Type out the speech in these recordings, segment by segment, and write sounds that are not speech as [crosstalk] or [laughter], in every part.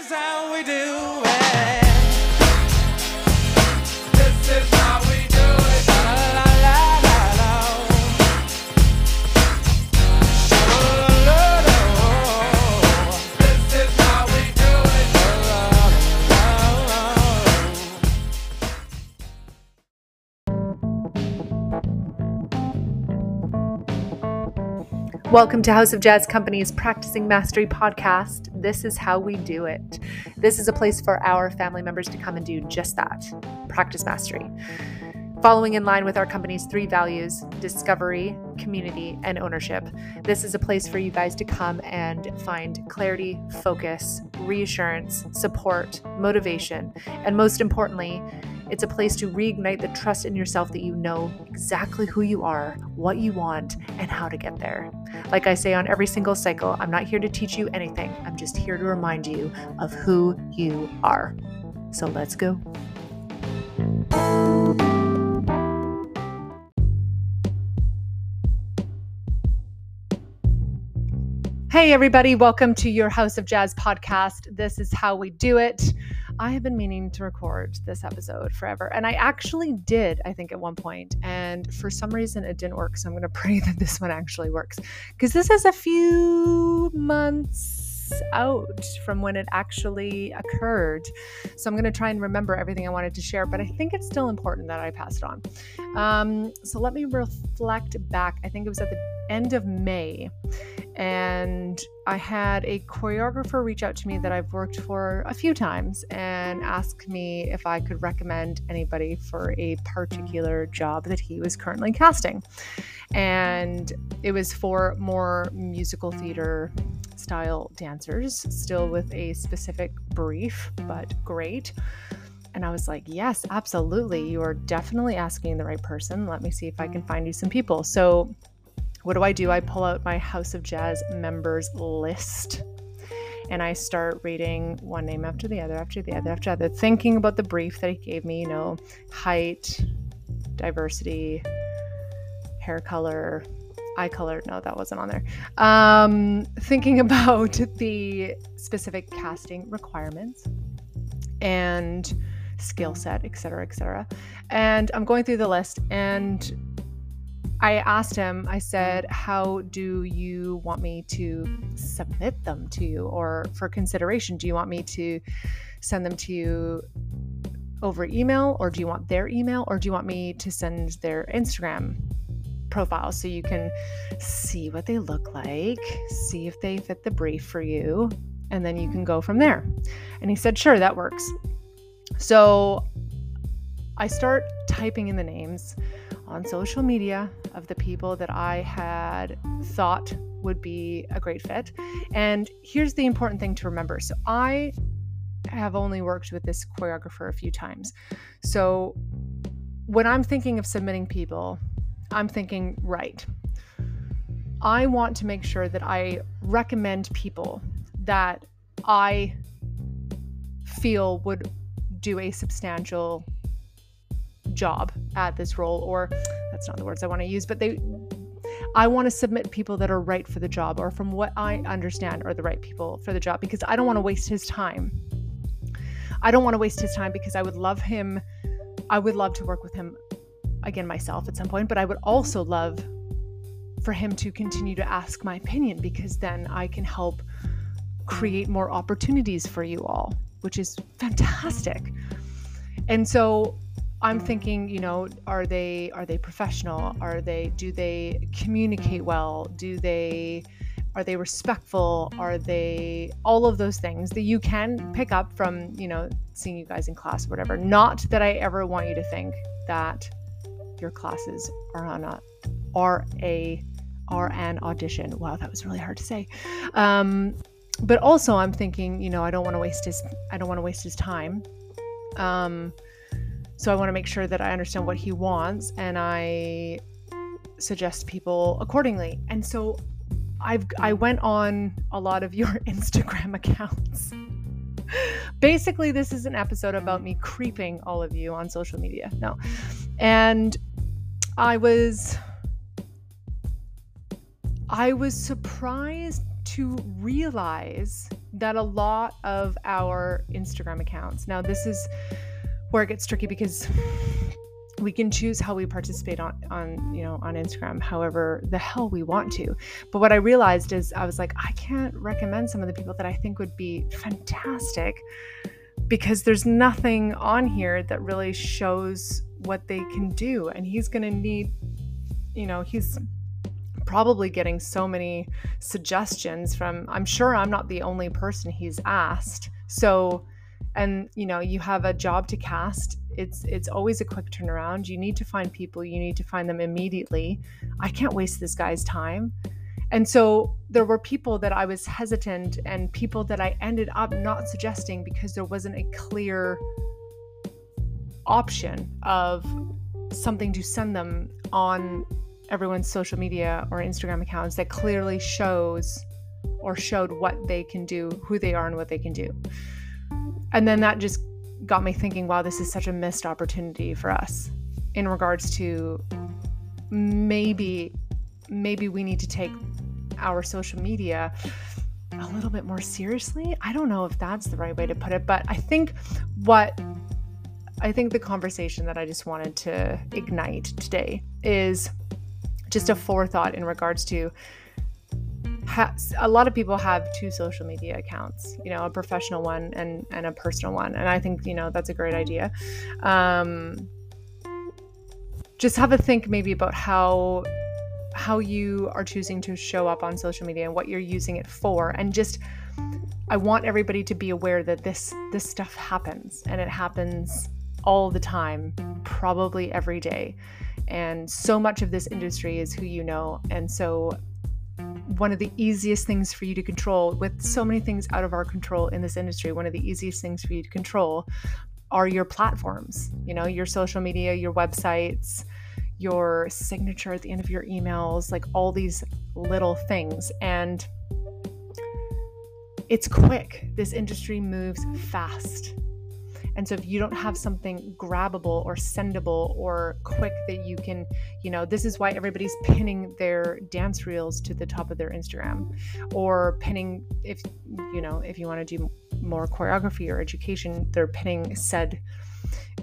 is how we do Welcome to House of Jazz Company's Practicing Mastery podcast. This is how we do it. This is a place for our family members to come and do just that practice mastery. Following in line with our company's three values discovery, community, and ownership, this is a place for you guys to come and find clarity, focus, reassurance, support, motivation, and most importantly, it's a place to reignite the trust in yourself that you know exactly who you are, what you want, and how to get there. Like I say on every single cycle, I'm not here to teach you anything. I'm just here to remind you of who you are. So let's go. Hey, everybody, welcome to your House of Jazz podcast. This is how we do it. I have been meaning to record this episode forever, and I actually did, I think, at one point, and for some reason it didn't work. So I'm going [laughs] to pray that this one actually works because this is a few months out from when it actually occurred. So I'm going to try and remember everything I wanted to share, but I think it's still important that I pass it on. Um, so let me reflect back. I think it was at the end of May, and I had a choreographer reach out to me that I've worked for a few times and ask me if I could recommend anybody for a particular job that he was currently casting. And it was for more musical theater style dancers, still with a specific brief, but great. And I was like, yes, absolutely. You are definitely asking the right person. Let me see if I can find you some people. So, what do I do? I pull out my House of Jazz members list and I start reading one name after the other, after the other, after the other, thinking about the brief that he gave me, you know, height, diversity, hair color, eye color. No, that wasn't on there. Um, thinking [laughs] about the specific casting requirements and skill set, etc., cetera, et cetera. And I'm going through the list and I asked him, I said, mm. How do you want me to submit them to you or for consideration? Do you want me to send them to you over email or do you want their email or do you want me to send their Instagram profile so you can see what they look like, see if they fit the brief for you, and then you can go from there? And he said, Sure, that works. So I start typing in the names on social media of the people that I had thought would be a great fit. And here's the important thing to remember. So I have only worked with this choreographer a few times. So when I'm thinking of submitting people, I'm thinking, right, I want to make sure that I recommend people that I feel would do a substantial job at this role or that's not the words I want to use but they I want to submit people that are right for the job or from what I understand are the right people for the job because I don't want to waste his time. I don't want to waste his time because I would love him I would love to work with him again myself at some point but I would also love for him to continue to ask my opinion because then I can help create more opportunities for you all which is fantastic. And so I'm thinking, you know, are they are they professional? Are they do they communicate well? Do they are they respectful? Are they all of those things that you can pick up from, you know, seeing you guys in class or whatever. Not that I ever want you to think that your classes are on a are a are an audition. Wow, that was really hard to say. Um, but also I'm thinking, you know, I don't want to waste his I don't want to waste his time. Um, so I want to make sure that I understand what he wants and I suggest people accordingly. And so I've I went on a lot of [laughs] your Instagram accounts. Basically, this is an episode about me creeping all of you on social media. No. And I was I was surprised to realize that a lot of our Instagram accounts, now this is where it gets tricky because we can choose how we participate on on you know on Instagram however the hell we want to. But what I realized is I was like I can't recommend some of the people that I think would be fantastic because there's nothing on here that really shows what they can do and he's going to need you know he's probably getting so many suggestions from I'm sure I'm not the only person he's asked. So and you know, you have a job to cast. It's it's always a quick turnaround. You need to find people, you need to find them immediately. I can't waste this guy's time. And so there were people that I was hesitant and people that I ended up not suggesting because there wasn't a clear option of something to send them on everyone's social media or Instagram accounts that clearly shows or showed what they can do, who they are, and what they can do. And then that just got me thinking, wow, this is such a missed opportunity for us in regards to maybe maybe we need to take our social media a little bit more seriously. I don't know if that's the right way to put it, but I think what I think the conversation that I just wanted to ignite today is just a forethought in regards to ha- a lot of people have two social media accounts you know a professional one and and a personal one and i think you know that's a great idea um just have a think maybe about how how you are choosing to show up on social media and what you're using it for and just i want everybody to be aware that this this stuff happens and it happens all the time probably every day and so much of this industry is who you know. And so, one of the easiest things for you to control, with so many things out of our control in this industry, one of the easiest things for you to control are your platforms, you know, your social media, your websites, your signature at the end of your emails, like all these little things. And it's quick. This industry moves fast. And so if you don't have something grabbable or sendable or quick that you can, you know, this is why everybody's pinning their dance reels to the top of their Instagram or pinning if you know, if you want to do more choreography or education, they're pinning said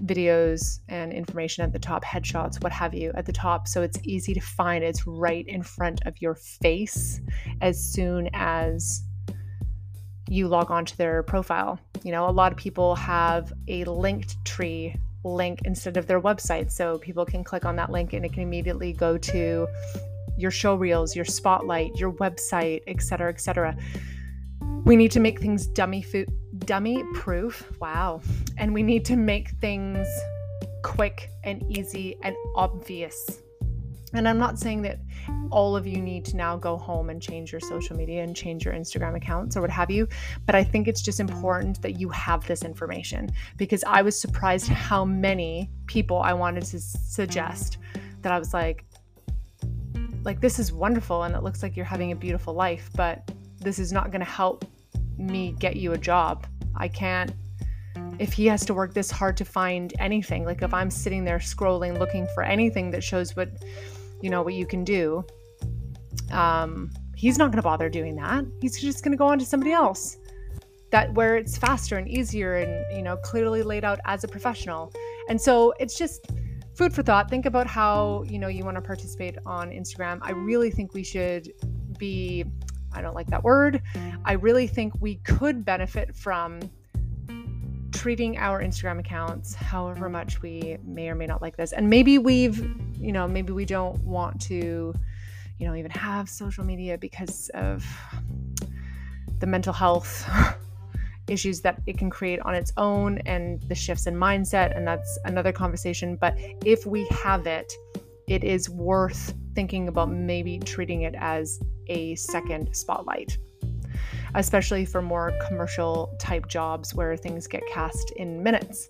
videos and information at the top, headshots, what have you, at the top. So it's easy to find. It's right in front of your face as soon as you log on to their profile. You know, a lot of people have a Linktree link instead of their website. So people can click on that link and it can immediately go to your show reels, your spotlight, your website, etc., etc. We need to make things dummy fo- dummy proof. Wow. And we need to make things quick and easy and obvious. And I'm not saying that all of you need to now go home and change your social media and change your Instagram accounts or what have you. But I think it's just important that you have this information because I was surprised how many people I wanted to suggest that I was like, like, this is wonderful and it looks like you're having a beautiful life, but this is not going to help me get you a job. I can't if he has to work this hard to find anything like if i'm sitting there scrolling looking for anything that shows what you know what you can do. Um he's not going to bother doing that. He's just going to go on to somebody else that where it's faster and easier and you know clearly laid out as a professional. And so it's just food for thought. Think about how you know you want to participate on instagram. I really think we should be i don't like that word. I really think we could benefit from treating our Instagram accounts however much we may or may not like this. And maybe we've, you know, maybe we don't want to, you know, even have social media because of the mental health [laughs] issues that it can create on its own and the shifts in mindset. And that's another conversation. But if we have it, it is worth thinking about maybe treating it as a second spotlight especially for more commercial type jobs where things get cast in minutes.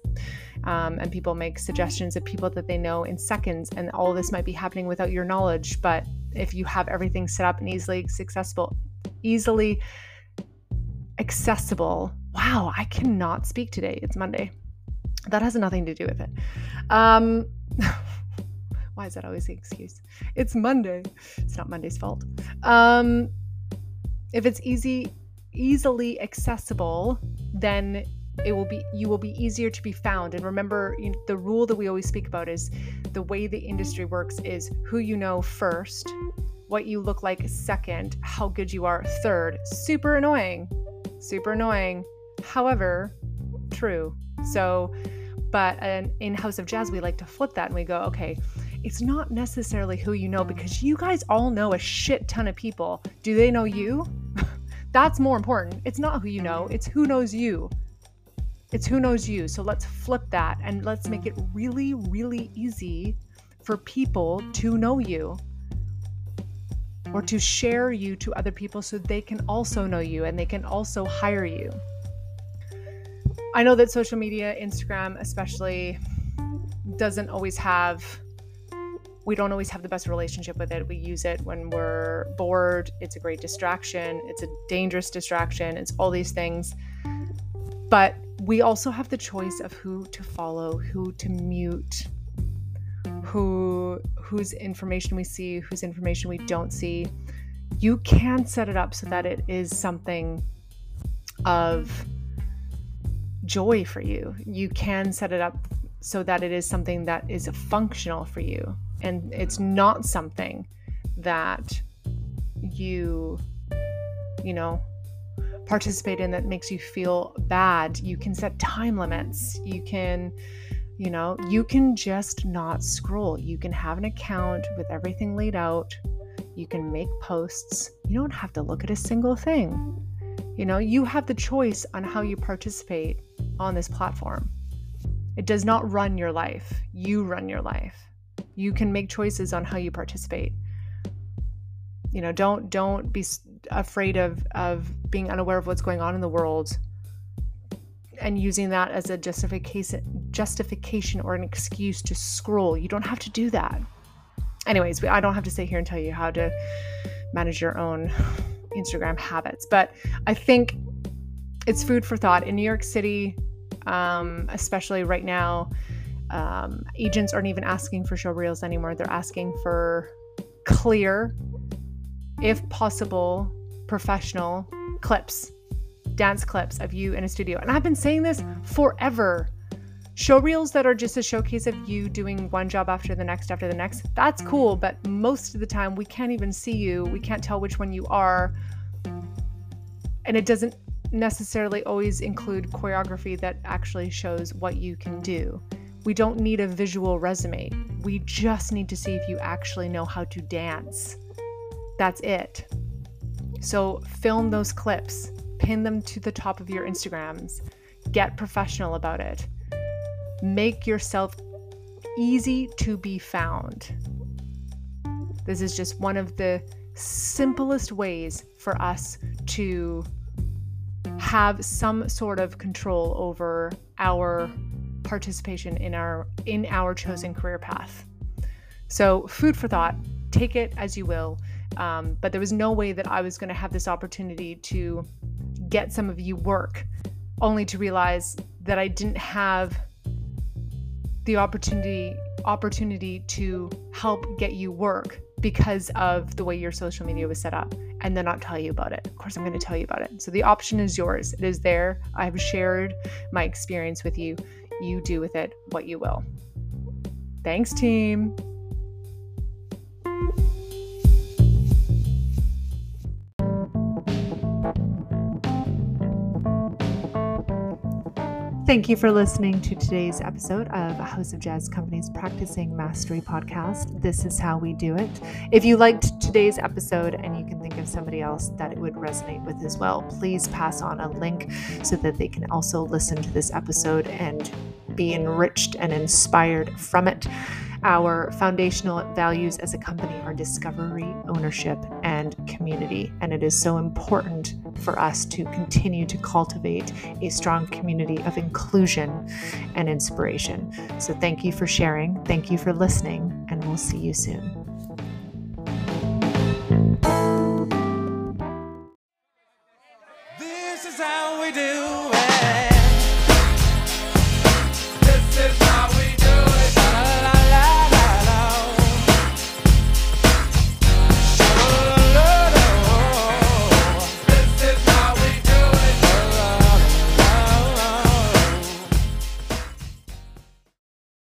Um, and people make suggestions of people that they know in seconds, and all this might be happening without your knowledge. But if you have everything set up and easily accessible, easily accessible, wow, I cannot speak today. It's Monday. That has nothing to do with it. Um, [laughs] why is that always the excuse? It's Monday. It's not Monday's fault. Um, if it's easy easily accessible, then it will be you will be easier to be found. And remember you the rule that we always speak about is the way the industry works is who you know first what you look like second how good you are third. Super annoying super annoying. However true. So but in, in house of jazz we like to flip that and we go okay it's not necessarily who you know because you guys all know a shit ton of people. Do they know you? [laughs] That's more important. It's not who you know it's who knows you it's who knows you. So let's flip that and let's make it really, really easy for people to know you or to share you to other people so they can also know you and they can also hire you. I know that social media, Instagram especially, doesn't always have we don't always have the best relationship with it. We use it when we're bored. It's a great distraction. It's a dangerous distraction. It's all these things. But we also have the choice of who to follow, who to mute, who whose information we see, whose information we don't see. You can set it up so that it is something of joy for you. You can set it up so that it is something that is functional for you and it's not something that you you know participate in that makes you feel bad. You can set time limits. You can, you know, you can just not scroll. You can have an account with everything laid out. You can make posts. You don't have to look at a single thing. You know, you have the choice on how you participate on this platform. It does not run your life. You run your life. You can make choices on how you participate. You know, don't don't be afraid of of being unaware of what's going on in the world and using that as a justification justification or an excuse to scroll. You don't have to do that. Anyways, I don't have to sit here and tell you how to manage your own Instagram habits, but I think it's food for thought in New York City, um, especially right now. Um, agents aren't even asking for show reels anymore. They're asking for clear, if possible, professional clips, dance clips of you in a studio. And I've been saying this forever. Show reels that are just a showcase of you doing one job after the next after the next, that's cool, but most of the time we can't even see you. We can't tell which one you are. And it doesn't necessarily always include choreography that actually shows what you can do. We don't need a visual resume. We just need to see if you actually know how to dance. That's it. So film those clips, pin them to the top of your Instagrams, get professional about it. Make yourself easy to be found. This is just one of the simplest ways for us to have some sort of control over our participation in our in our chosen career path. So, food for thought, take it as you will. Um, but there was no way that I was going to have this opportunity to get some of you work, only to realize that I didn't have the opportunity opportunity to help get you work because of the way your social media was set up and then not tell you about it. Of course, I'm going to tell you about it. So the option is yours. It is there. I've shared my experience with you. You do with it what you will. Thanks, team. Thank you for listening to today's episode of House of Jazz Company's Practicing Mastery podcast. This is how we do it. If you liked today's episode and you can think of somebody else that it would resonate with as well, please pass on a link so that they can also listen to this episode and be enriched and inspired from it. Our foundational values as a company are discovery, ownership, and community. And it is so important for us to continue to cultivate a strong community of inclusion and inspiration. So, thank you for sharing. Thank you for listening, and we'll see you soon. This is how we do.